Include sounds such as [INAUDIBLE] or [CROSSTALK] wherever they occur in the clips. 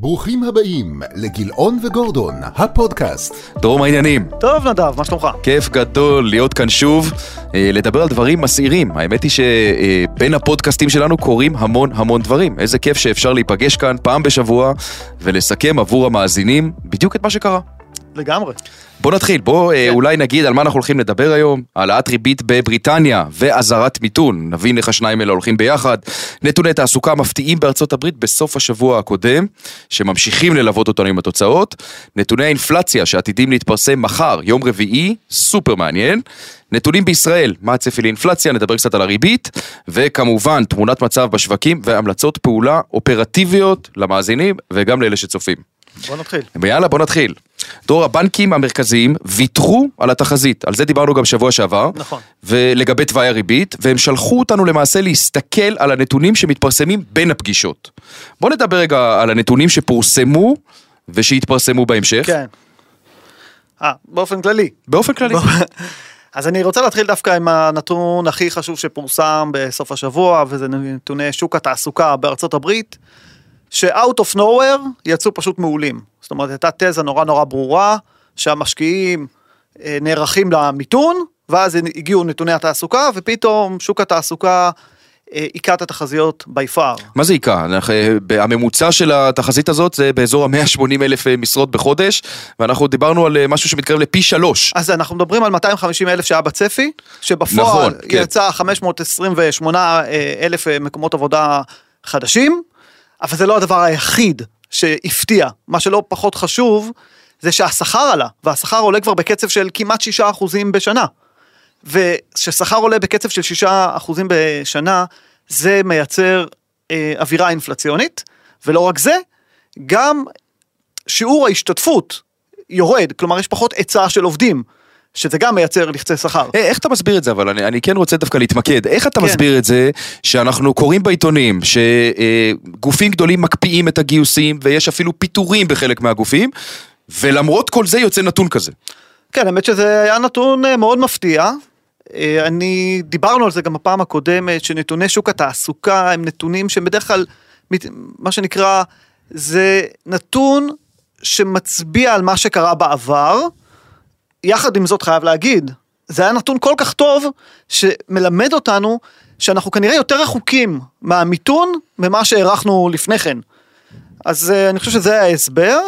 ברוכים הבאים לגילאון וגורדון, הפודקאסט. דרום העניינים. טוב נדב, מה שלומך? כיף גדול להיות כאן שוב, אה, לדבר על דברים מסעירים. האמת היא שבין הפודקאסטים שלנו קורים המון המון דברים. איזה כיף שאפשר להיפגש כאן פעם בשבוע ולסכם עבור המאזינים בדיוק את מה שקרה. לגמרי. בוא נתחיל, בוא כן. אולי נגיד על מה אנחנו הולכים לדבר היום, העלאת ריבית בבריטניה ואזהרת מיתון, נבין איך השניים האלה הולכים ביחד, נתוני תעסוקה מפתיעים בארצות הברית בסוף השבוע הקודם, שממשיכים ללוות אותנו עם התוצאות, נתוני האינפלציה שעתידים להתפרסם מחר, יום רביעי, סופר מעניין, נתונים בישראל, מה הצפי לאינפלציה, נדבר קצת על הריבית, וכמובן תמונת מצב בשווקים והמלצות פעולה אופרטיביות למאזינים וגם לאלה שצופים. בוא נתחיל. ויאללה, בוא נתחיל. דור, הבנקים המרכזיים ויתרו על התחזית, על זה דיברנו גם שבוע שעבר. נכון. ולגבי תוואי הריבית, והם שלחו אותנו למעשה להסתכל על הנתונים שמתפרסמים בין הפגישות. בוא נדבר רגע על הנתונים שפורסמו ושיתפרסמו בהמשך. כן. אה, באופן כללי. באופן כללי. [LAUGHS] אז אני רוצה להתחיל דווקא עם הנתון הכי חשוב שפורסם בסוף השבוע, וזה נתוני שוק התעסוקה בארצות הברית, ש-out of nowhere יצאו פשוט מעולים. זאת אומרת, הייתה תזה נורא נורא ברורה, שהמשקיעים אה, נערכים למיתון, ואז הגיעו נתוני התעסוקה, ופתאום שוק התעסוקה היכה את התחזיות by far. מה זה היכה? אה, הממוצע של התחזית הזאת זה באזור ה-180 אלף אה, משרות בחודש, ואנחנו דיברנו על משהו שמתקרב לפי שלוש. אז אנחנו מדברים על 250 אלף שהיה בצפי, שבפועל נכון, כן. יצא 528 אלף מקומות עבודה חדשים, אבל זה לא הדבר היחיד שהפתיע. מה שלא פחות חשוב, זה שהשכר עלה, והשכר עולה כבר בקצב של כמעט 6% בשנה. וכששכר עולה בקצב של 6% בשנה, זה מייצר אה, אווירה אינפלציונית, ולא רק זה, גם שיעור ההשתתפות יורד, כלומר יש פחות היצע של עובדים. שזה גם מייצר לחצי שכר. אה, איך אתה מסביר את זה אבל אני, אני כן רוצה דווקא להתמקד איך אתה כן. מסביר את זה שאנחנו קוראים בעיתונים שגופים גדולים מקפיאים את הגיוסים ויש אפילו פיטורים בחלק מהגופים ולמרות כל זה יוצא נתון כזה. כן האמת שזה היה נתון אה, מאוד מפתיע. אה, אני דיברנו על זה גם בפעם הקודמת שנתוני שוק התעסוקה הם נתונים שהם בדרך כלל מה שנקרא זה נתון שמצביע על מה שקרה בעבר. יחד עם זאת חייב להגיד, זה היה נתון כל כך טוב, שמלמד אותנו שאנחנו כנראה יותר רחוקים מהמיתון ממה שהערכנו לפני כן. אז uh, אני חושב שזה ההסבר,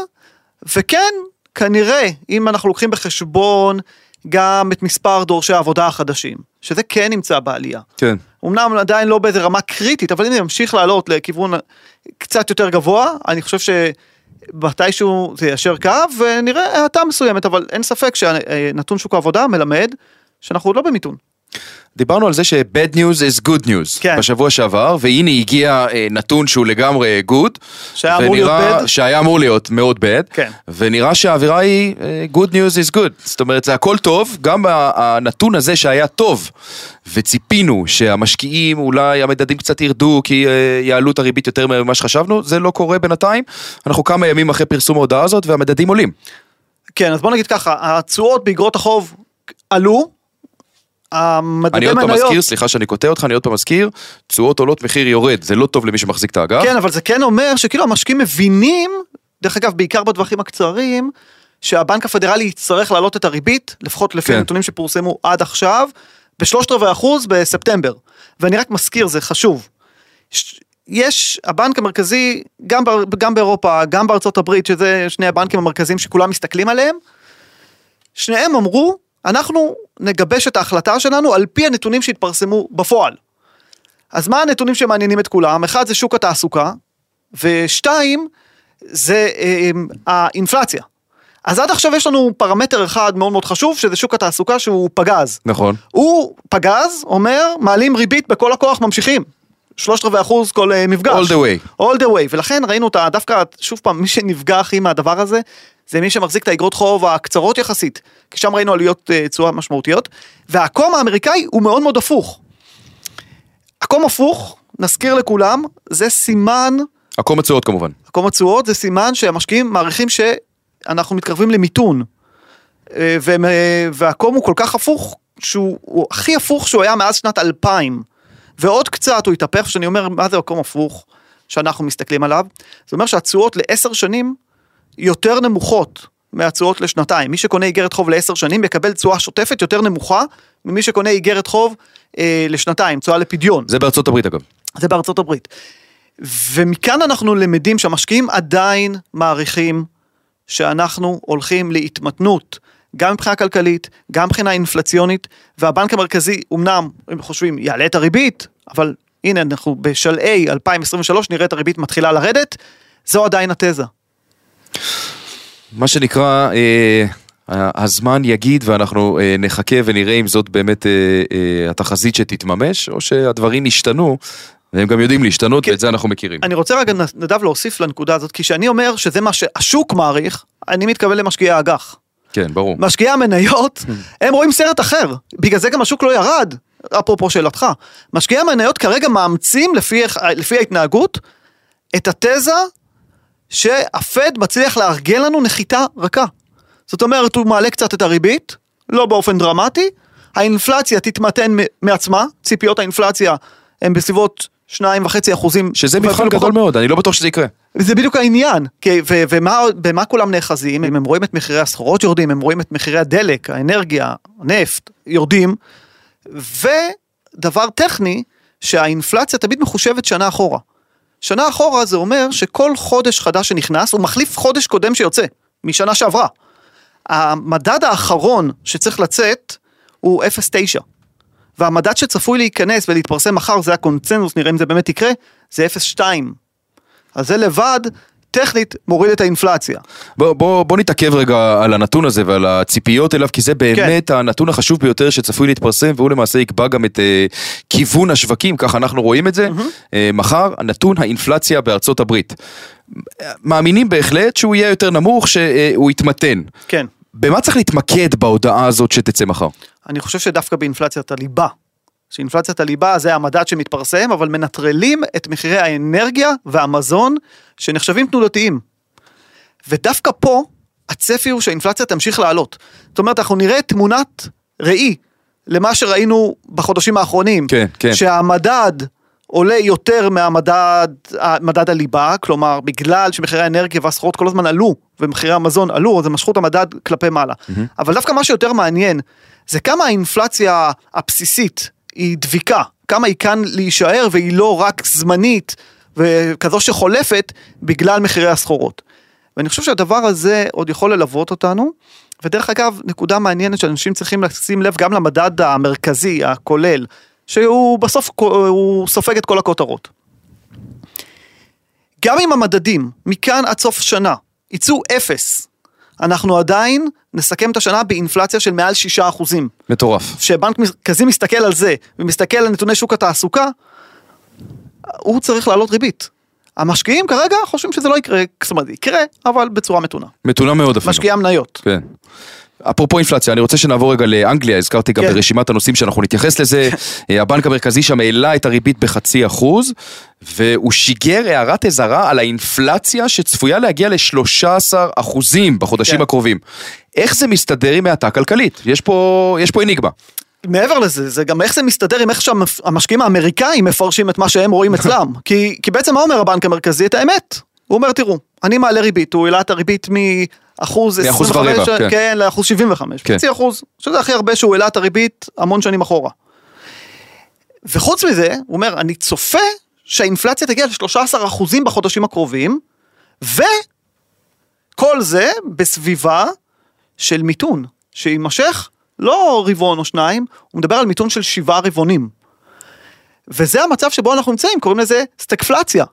וכן, כנראה, אם אנחנו לוקחים בחשבון גם את מספר דורשי העבודה החדשים, שזה כן נמצא בעלייה. כן. אמנם עדיין לא באיזה רמה קריטית, אבל אם ימשיך לעלות לכיוון קצת יותר גבוה, אני חושב ש... מתישהו זה יישר קו ונראה האטה מסוימת, אבל אין ספק שנתון שוק העבודה מלמד שאנחנו עוד לא במיתון. דיברנו על זה ש-bad news is good news כן. בשבוע שעבר, והנה הגיע אה, נתון שהוא לגמרי good. שהיה אמור להיות bad. שהיה אמור להיות מאוד bad. כן. ונראה שהאווירה היא אה, good news is good. זאת אומרת, זה הכל טוב, גם הנתון הזה שהיה טוב, וציפינו שהמשקיעים, אולי המדדים קצת ירדו, כי אה, יעלו את הריבית יותר ממה שחשבנו, זה לא קורה בינתיים. אנחנו כמה ימים אחרי פרסום ההודעה הזאת, והמדדים עולים. כן, אז בוא נגיד ככה, התשואות באגרות החוב עלו, אני עוד פעם מזכיר, סליחה שאני קוטע אותך, אני עוד פעם מזכיר, תשואות עולות, מחיר יורד, זה לא טוב למי שמחזיק את האגף. כן, אבל זה כן אומר שכאילו המשקיעים מבינים, דרך אגב, בעיקר בטווחים הקצרים, שהבנק הפדרלי יצטרך להעלות את הריבית, לפחות לפי כן. הנתונים שפורסמו עד עכשיו, בשלושת רבעי אחוז בספטמבר. ואני רק מזכיר, זה חשוב. יש, הבנק המרכזי, גם, גם באירופה, גם בארצות הברית, שזה שני הבנקים המרכזיים שכולם מסתכלים עליהם, שניהם אמרו אנחנו נגבש את ההחלטה שלנו על פי הנתונים שהתפרסמו בפועל. אז מה הנתונים שמעניינים את כולם? אחד זה שוק התעסוקה, ושתיים זה אה, האינפלציה. אז עד עכשיו יש לנו פרמטר אחד מאוד מאוד חשוב, שזה שוק התעסוקה שהוא פגז. נכון. הוא פגז, אומר, מעלים ריבית בכל הכוח, ממשיכים. שלושת רבעי אחוז כל uh, מפגש. All the way. All the way, ולכן ראינו אותה, דווקא, שוב פעם, מי שנפגע הכי מהדבר הזה, זה מי שמחזיק את האגרות חוב הקצרות יחסית, כי שם ראינו עלויות uh, תשואה משמעותיות, והקום האמריקאי הוא מאוד מאוד הפוך. הקום הפוך, נזכיר לכולם, זה סימן... הקום התשואות כמובן. הקום התשואות זה סימן שהמשקיעים מעריכים שאנחנו מתקרבים למיתון. אה, והקום הוא כל כך הפוך, שהוא הכי הפוך שהוא היה מאז שנת 2000. ועוד קצת הוא התהפך, שאני אומר, מה זה מקום הפוך? שאנחנו מסתכלים עליו, זה אומר שהתשואות לעשר שנים יותר נמוכות מהתשואות לשנתיים. מי שקונה איגרת חוב לעשר שנים יקבל תשואה שוטפת יותר נמוכה ממי שקונה איגרת חוב אה, לשנתיים, תשואה לפדיון. זה בארצות הברית אגב. זה בארצות הברית. ומכאן אנחנו למדים שהמשקיעים עדיין מעריכים שאנחנו הולכים להתמתנות, גם מבחינה כלכלית, גם מבחינה אינפלציונית, והבנק המרכזי, אמנם, הם חושבים, יעלה את הריבית, אבל הנה, אנחנו בשלהי 2023 נראה את הריבית מתחילה לרדת, זו עדיין התזה. מה שנקרא, אה, הזמן יגיד ואנחנו אה, נחכה ונראה אם זאת באמת אה, אה, התחזית שתתממש, או שהדברים ישתנו, והם גם יודעים להשתנות, כן. ואת זה אנחנו מכירים. אני רוצה רגע, נדב, להוסיף לנקודה הזאת, כי כשאני אומר שזה מה שהשוק מעריך, אני מתכוון למשקיעי האג"ח. כן, ברור. משקיעי המניות, [LAUGHS] הם רואים סרט אחר, בגלל זה גם השוק לא ירד, אפרופו שאלתך. משקיעי המניות כרגע מאמצים לפי, לפי ההתנהגות את התזה שהפד מצליח לארגן לנו נחיתה רכה. זאת אומרת, הוא מעלה קצת את הריבית, לא באופן דרמטי, האינפלציה תתמתן מעצמה, ציפיות האינפלציה הן בסביבות 2.5 אחוזים. שזה מבחן גדול מאוד, אני לא בטוח שזה יקרה. זה בדיוק העניין, כי, ו, ומה, במה כולם נאחזים? אם הם רואים את מחירי הסחורות יורדים, הם רואים את מחירי הדלק, האנרגיה, הנפט, יורדים, ודבר טכני, שהאינפלציה תמיד מחושבת שנה אחורה. שנה אחורה זה אומר שכל חודש חדש שנכנס הוא מחליף חודש קודם שיוצא, משנה שעברה. המדד האחרון שצריך לצאת הוא 0.9. והמדד שצפוי להיכנס ולהתפרסם מחר, זה הקונצנזוס, נראה אם זה באמת יקרה, זה 0.2. אז זה לבד, טכנית, מוריד את האינפלציה. בוא, בוא, בוא נתעכב רגע על הנתון הזה ועל הציפיות אליו, כי זה באמת כן. הנתון החשוב ביותר שצפוי להתפרסם, והוא למעשה יקבע גם את uh, כיוון השווקים, ככה אנחנו רואים את זה. Mm-hmm. Uh, מחר, נתון האינפלציה בארצות הברית. מאמינים בהחלט שהוא יהיה יותר נמוך, שהוא יתמתן. כן. במה צריך להתמקד בהודעה הזאת שתצא מחר? אני חושב שדווקא באינפלציית הליבה. שאינפלציית הליבה זה המדד שמתפרסם, אבל מנטרלים את מחירי האנרגיה והמזון שנחשבים תנודתיים. ודווקא פה הצפי הוא שהאינפלציה תמשיך לעלות. זאת אומרת, אנחנו נראה תמונת ראי למה שראינו בחודשים האחרונים. כן, כן. שהמדד עולה יותר מהמדד מדד הליבה, כלומר בגלל שמחירי האנרגיה והסחורות כל הזמן עלו ומחירי המזון עלו, אז הם משכו את המדד כלפי מעלה. Mm-hmm. אבל דווקא מה שיותר מעניין זה כמה האינפלציה הבסיסית היא דביקה, כמה היא כאן להישאר והיא לא רק זמנית וכזו שחולפת בגלל מחירי הסחורות. ואני חושב שהדבר הזה עוד יכול ללוות אותנו. ודרך אגב, נקודה מעניינת שאנשים צריכים לשים לב גם למדד המרכזי, הכולל, שהוא בסוף, הוא סופג את כל הכותרות. גם אם המדדים מכאן עד סוף שנה יצאו אפס, אנחנו עדיין נסכם את השנה באינפלציה של מעל 6 אחוזים. מטורף. כשבנק מרכזי מסתכל על זה ומסתכל על נתוני שוק התעסוקה, הוא צריך להעלות ריבית. המשקיעים כרגע חושבים שזה לא יקרה, זאת אומרת, יקרה, אבל בצורה מתונה. מתונה מאוד אפילו. משקיעי המניות. כן. אפרופו אינפלציה, אני רוצה שנעבור רגע לאנגליה, הזכרתי גם כן. ברשימת הנושאים שאנחנו נתייחס לזה. [LAUGHS] אה, הבנק המרכזי שם העלה את הריבית בחצי אחוז, והוא שיגר הערת אזהרה על האינפלציה שצפויה להגיע ל-13 אחוזים בחודשים כן. הקרובים. איך זה מסתדר עם האטה כלכלית? יש פה, יש פה אניגמה. מעבר לזה, זה גם איך זה מסתדר עם איך שהמשקיעים האמריקאים מפרשים את מה שהם רואים אצלם. [LAUGHS] כי, כי בעצם מה אומר הבנק המרכזי? את האמת. הוא אומר, תראו, אני מעלה ריבית, הוא העלה את הריבית מאחוז 25, כן. כן, לאחוז 75, כן. חצי אחוז, שזה הכי הרבה שהוא העלה את הריבית המון שנים אחורה. וחוץ מזה, הוא אומר, אני צופה שהאינפלציה תגיע ל-13 אחוזים בחודשים הקרובים, וכל זה בסביבה של מיתון, שיימשך לא רבעון או שניים, הוא מדבר על מיתון של שבעה רבעונים. וזה המצב שבו אנחנו נמצאים, קוראים לזה סטגפלציה.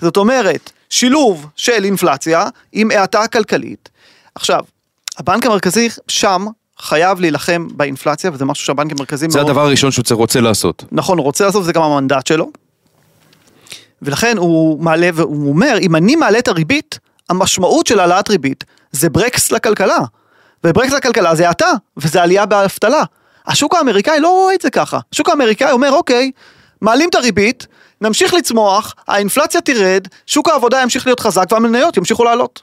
זאת אומרת, שילוב של אינפלציה עם האטה כלכלית. עכשיו, הבנק המרכזי שם חייב להילחם באינפלציה, וזה משהו שהבנק המרכזי זה מאוד... הדבר הראשון שהוא רוצה לעשות. נכון, הוא רוצה לעשות, זה גם המנדט שלו. ולכן הוא מעלה והוא אומר, אם אני מעלה את הריבית, המשמעות של העלאת ריבית זה ברקס לכלכלה. וברקס לכלכלה זה האטה, וזה עלייה באבטלה. השוק האמריקאי לא רואה את זה ככה. השוק האמריקאי אומר, אוקיי, מעלים את הריבית, נמשיך לצמוח, האינפלציה תרד, שוק העבודה ימשיך להיות חזק והמניות ימשיכו לעלות.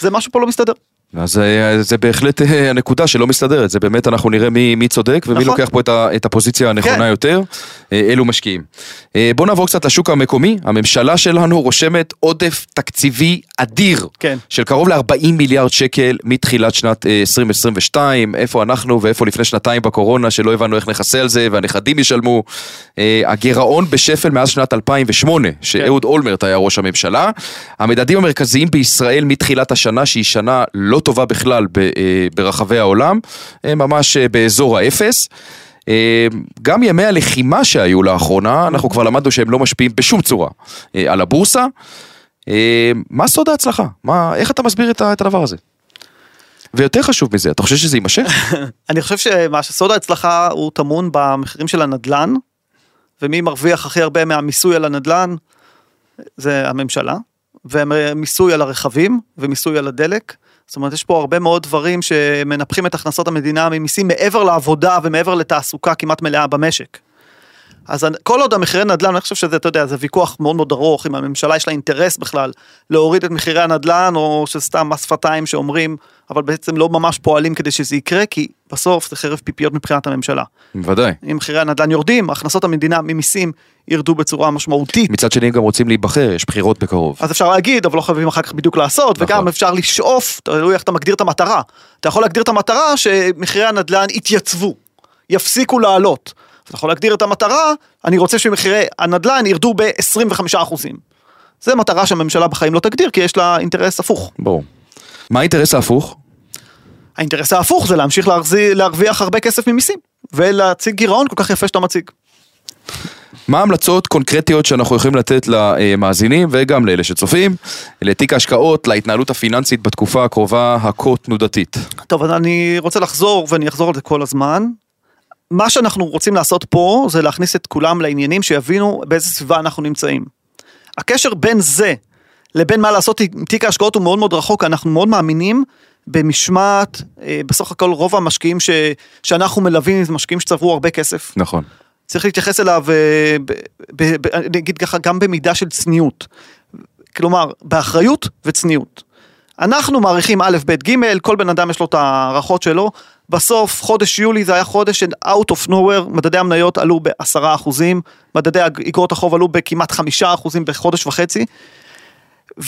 זה משהו פה לא מסתדר. אז אה, זה בהחלט אה, הנקודה שלא מסתדרת, זה באמת אנחנו נראה מי, מי צודק ומי נכון. לוקח פה את, ה, את הפוזיציה הנכונה כן. יותר, אה, אלו משקיעים. בואו נעבור קצת לשוק המקומי, הממשלה שלנו רושמת עודף תקציבי אדיר, כן. של קרוב ל-40 מיליארד שקל מתחילת שנת אה, 2022, איפה אנחנו ואיפה לפני שנתיים בקורונה שלא הבנו איך נכסה על זה והנכדים ישלמו. הגירעון בשפל מאז שנת 2008, שאהוד אולמרט היה ראש הממשלה. המדדים המרכזיים בישראל מתחילת השנה, שהיא שנה לא טובה בכלל אה, ברחבי העולם, הם ממש אה, באזור האפס. אה, גם ימי הלחימה שהיו לאחרונה, אנחנו כבר למדנו שהם לא משפיעים בשום צורה אה, על הבורסה. אה, מה סוד ההצלחה? מה, איך אתה מסביר את הדבר הזה? ויותר חשוב מזה, אתה חושב שזה יימשך? [LAUGHS] אני חושב שמה שסוד ההצלחה הוא טמון במחירים של הנדלן, ומי מרוויח הכי הרבה מהמיסוי על הנדלן זה הממשלה, ומיסוי על הרכבים, ומיסוי על הדלק. זאת אומרת, יש פה הרבה מאוד דברים שמנפחים את הכנסות המדינה ממיסים מעבר לעבודה ומעבר לתעסוקה כמעט מלאה במשק. אז כל עוד המחירי נדל"ן, אני חושב שזה, אתה יודע, זה ויכוח מאוד מאוד ארוך, אם הממשלה יש לה אינטרס בכלל להוריד את מחירי הנדל"ן, או שסתם מס שפתיים שאומרים, אבל בעצם לא ממש פועלים כדי שזה יקרה, כי בסוף זה חרב פיפיות מבחינת הממשלה. בוודאי. אם מחירי הנדל"ן יורדים, הכנסות המדינה ממיסים ירדו בצורה משמעותית. מצד שני גם רוצים להיבחר, יש בחירות בקרוב. אז אפשר להגיד, אבל לא חייבים אחר כך בדיוק לעשות, נכון. וגם אפשר לשאוף, תלוי איך אתה מגדיר את המטרה. אתה יכול להגדיר את המטרה שמחירי הנדל"ן יתייצבו, יפסיקו לעלות. אתה יכול להגדיר את המטרה, אני רוצה שמחירי הנדל"ן ירדו ב-25%. זה מטרה שהממשלה בחיים לא תגדיר, כי יש לה אינטרס הפוך. ברור. מה האינטרס ההפוך? האינטרס ההפוך זה להמשיך להרזי, להרוויח הרבה כסף ממיסים, ולהציג גירעון כל כך יפה שאתה מציג. מה ההמלצות קונקרטיות שאנחנו יכולים לתת למאזינים וגם לאלה שצופים, לתיק ההשקעות, להתנהלות הפיננסית בתקופה הקרובה הכה תנודתית? טוב, אני רוצה לחזור, ואני אחזור על זה כל הזמן. מה שאנחנו רוצים לעשות פה, זה להכניס את כולם לעניינים שיבינו באיזה סביבה אנחנו נמצאים. הקשר בין זה לבין מה לעשות עם תיק ההשקעות הוא מאוד מאוד רחוק, אנחנו מאוד מאמינים במשמעת, אה, בסך הכל רוב המשקיעים ש, שאנחנו מלווים זה משקיעים שצברו הרבה כסף. נכון. צריך להתייחס אליו, אה, ב, ב, ב, אני אגיד ככה, גם במידה של צניעות. כלומר, באחריות וצניעות. אנחנו מעריכים א', ב', ג', כל בן אדם יש לו את ההערכות שלו. בסוף, חודש יולי זה היה חודש של out of nowhere, מדדי המניות עלו בעשרה אחוזים, מדדי אגרות החוב עלו בכמעט חמישה אחוזים בחודש וחצי.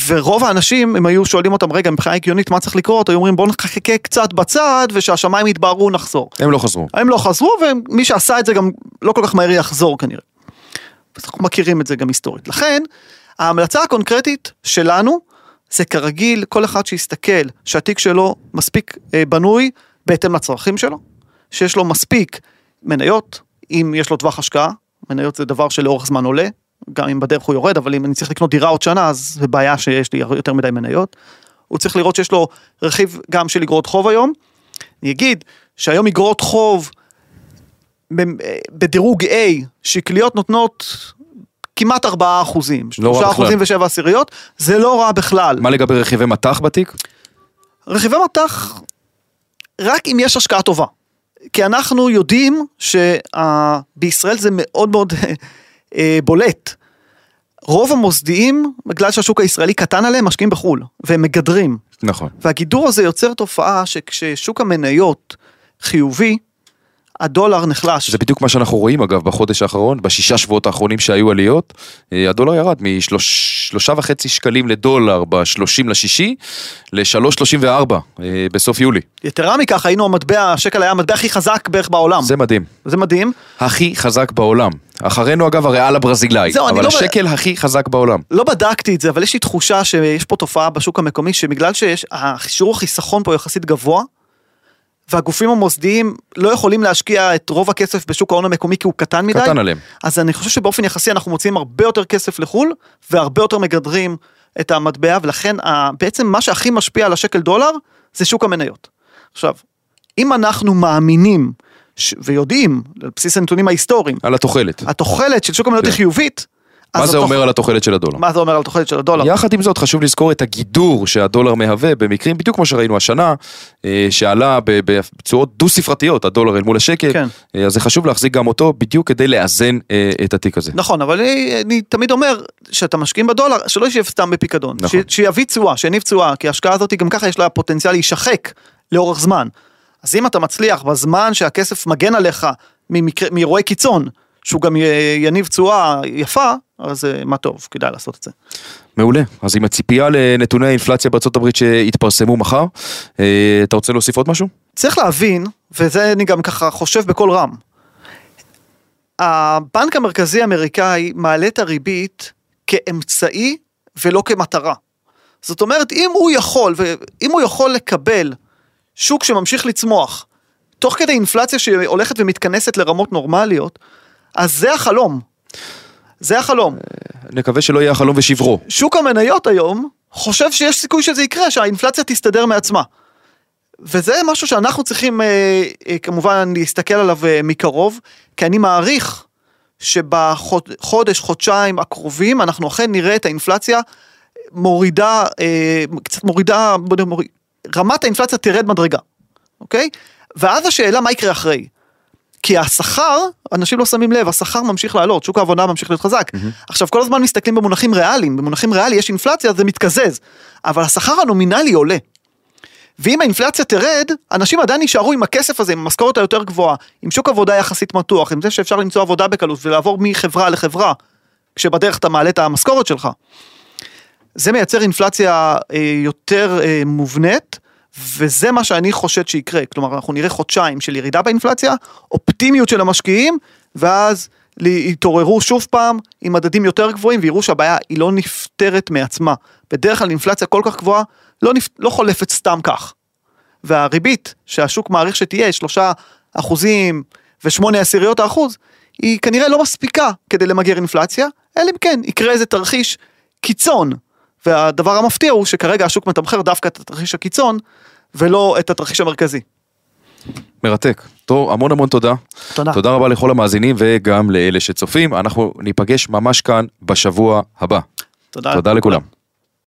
ורוב האנשים, אם היו שואלים אותם, רגע, מבחינה הגיונית, מה צריך לקרות? היו אומרים, בואו נחכה קצת בצד, ושהשמיים יתבהרו, נחזור. הם לא חזרו. הם לא חזרו, ומי שעשה את זה גם לא כל כך מהר יחזור כנראה. אנחנו מכירים את זה גם היסטורית. לכן, ההמלצה הקונקרטית שלנו, זה כרגיל, כל אחד שיסתכל שהתיק שלו מספיק אה, בנוי בהתאם לצרכים שלו, שיש לו מספיק מניות, אם יש לו טווח השקעה, מניות זה דבר שלאורך זמן עולה, גם אם בדרך הוא יורד, אבל אם אני צריך לקנות דירה עוד שנה, אז זה בעיה שיש לי יותר מדי מניות. הוא צריך לראות שיש לו רכיב גם של אגרות חוב היום. אני אגיד שהיום אגרות חוב ב- בדירוג A, שקליות נותנות כמעט 4 אחוזים, לא רע 3 בכלל. אחוזים ו-7 עשיריות, זה לא רע בכלל. מה לגבי רכיבי מטח בתיק? רכיבי מטח, רק אם יש השקעה טובה. כי אנחנו יודעים שבישראל זה מאוד מאוד אה, בולט. רוב המוסדיים, בגלל שהשוק הישראלי קטן עליהם, משקיעים בחו"ל, והם מגדרים. נכון. והגידור הזה יוצר תופעה שכששוק המניות חיובי, הדולר נחלש. זה בדיוק מה שאנחנו רואים אגב בחודש האחרון, בשישה שבועות האחרונים שהיו עליות, אה, הדולר ירד משלושה וחצי שקלים לדולר בשלושים לשישי, לשלוש שלושים וארבע אה, בסוף יולי. יתרה מכך, היינו המטבע, השקל היה המטבע הכי חזק בערך בעולם. זה מדהים. זה מדהים. הכי חזק בעולם. אחרינו אגב הריאל הברזילאי, זהו, אבל לא- השקל הכי חזק בעולם. לא בדקתי את זה, אבל יש לי תחושה שיש פה תופעה בשוק המקומי, שבגלל שיש, שיעור החיסכון פה יחסית גבוה, והגופים המוסדיים לא יכולים להשקיע את רוב הכסף בשוק ההון המקומי כי הוא קטן מדי. קטן עליהם. אז אני חושב שבאופן יחסי אנחנו מוציאים הרבה יותר כסף לחו"ל, והרבה יותר מגדרים את המטבע, ולכן בעצם מה שהכי משפיע על השקל דולר, זה שוק המניות. עכשיו, אם אנחנו מאמינים ש... ויודעים, על בסיס הנתונים ההיסטוריים, על התוחלת. התוחלת של שוק המניות היא כן. חיובית, מה זה אומר על התוחלת של הדולר? מה זה אומר על התוחלת של הדולר? יחד עם זאת חשוב לזכור את הגידור שהדולר מהווה במקרים בדיוק כמו שראינו השנה אה, שעלה בצורות דו ספרתיות הדולר אל מול השקל כן. אה, אז זה חשוב להחזיק גם אותו בדיוק כדי לאזן אה, את התיק הזה. נכון, אבל אני, אני תמיד אומר שאתה משקיעים בדולר, שלא יישב סתם בפיקדון. נכון. ש, שיביא תשואה, שיניב תשואה, כי ההשקעה הזאת גם ככה יש לה פוטנציאל להישחק לאורך זמן. אז אם אתה מצליח בזמן שהכסף מגן עליך ממקרה- מאירועי קיצון, שהוא גם יניב תשואה יפה, אז אה, מה טוב, כדאי לעשות את זה. מעולה. אז עם הציפייה לנתוני האינפלציה הברית שיתפרסמו מחר, אה, אתה רוצה להוסיף עוד משהו? צריך להבין, וזה אני גם ככה חושב בקול רם, הבנק המרכזי האמריקאי מעלה את הריבית כאמצעי ולא כמטרה. זאת אומרת, אם הוא יכול, ואם הוא יכול לקבל שוק שממשיך לצמוח, תוך כדי אינפלציה שהולכת ומתכנסת לרמות נורמליות, אז זה החלום. זה החלום. נקווה שלא יהיה החלום ושברו. שוק המניות היום חושב שיש סיכוי שזה יקרה, שהאינפלציה תסתדר מעצמה. וזה משהו שאנחנו צריכים אה, אה, כמובן להסתכל עליו אה, מקרוב, כי אני מעריך שבחודש, חודשיים הקרובים אנחנו אכן נראה את האינפלציה מורידה, אה, קצת מורידה, רמת האינפלציה תרד מדרגה, אוקיי? ואז השאלה מה יקרה אחרי. כי השכר, אנשים לא שמים לב, השכר ממשיך לעלות, שוק העבודה ממשיך להיות חזק. עכשיו, כל הזמן מסתכלים במונחים ריאליים, במונחים ריאליים יש אינפלציה, זה מתקזז, אבל השכר הנומינלי עולה. ואם האינפלציה תרד, אנשים עדיין יישארו עם הכסף הזה, עם המשכורת היותר גבוהה, עם שוק עבודה יחסית מתוח, עם זה שאפשר למצוא עבודה בקלות ולעבור מחברה לחברה, כשבדרך אתה מעלה את המשכורת שלך. זה מייצר אינפלציה אה, יותר אה, מובנית, וזה מה שאני חושד שיקרה. כלומר, אנחנו נראה חודשיים של ירידה באינפלציה, אופטימיות של המשקיעים, ואז יתעוררו שוב פעם עם מדדים יותר גבוהים, ויראו שהבעיה היא לא נפתרת מעצמה. בדרך כלל אינפלציה כל כך גבוהה לא, נפ... לא חולפת סתם כך. והריבית שהשוק מעריך שתהיה, שלושה אחוזים ושמונה עשיריות האחוז, היא כנראה לא מספיקה כדי למגר אינפלציה, אלא אם כן יקרה איזה תרחיש קיצון. והדבר המפתיע הוא שכרגע השוק מתמחר דווקא את התרחיש הקיצון, ולא את התרחיש המרכזי. מרתק. טוב, המון המון תודה. תודה. תודה רבה לכל המאזינים וגם לאלה שצופים. אנחנו ניפגש ממש כאן בשבוע הבא. תודה. תודה לכולם.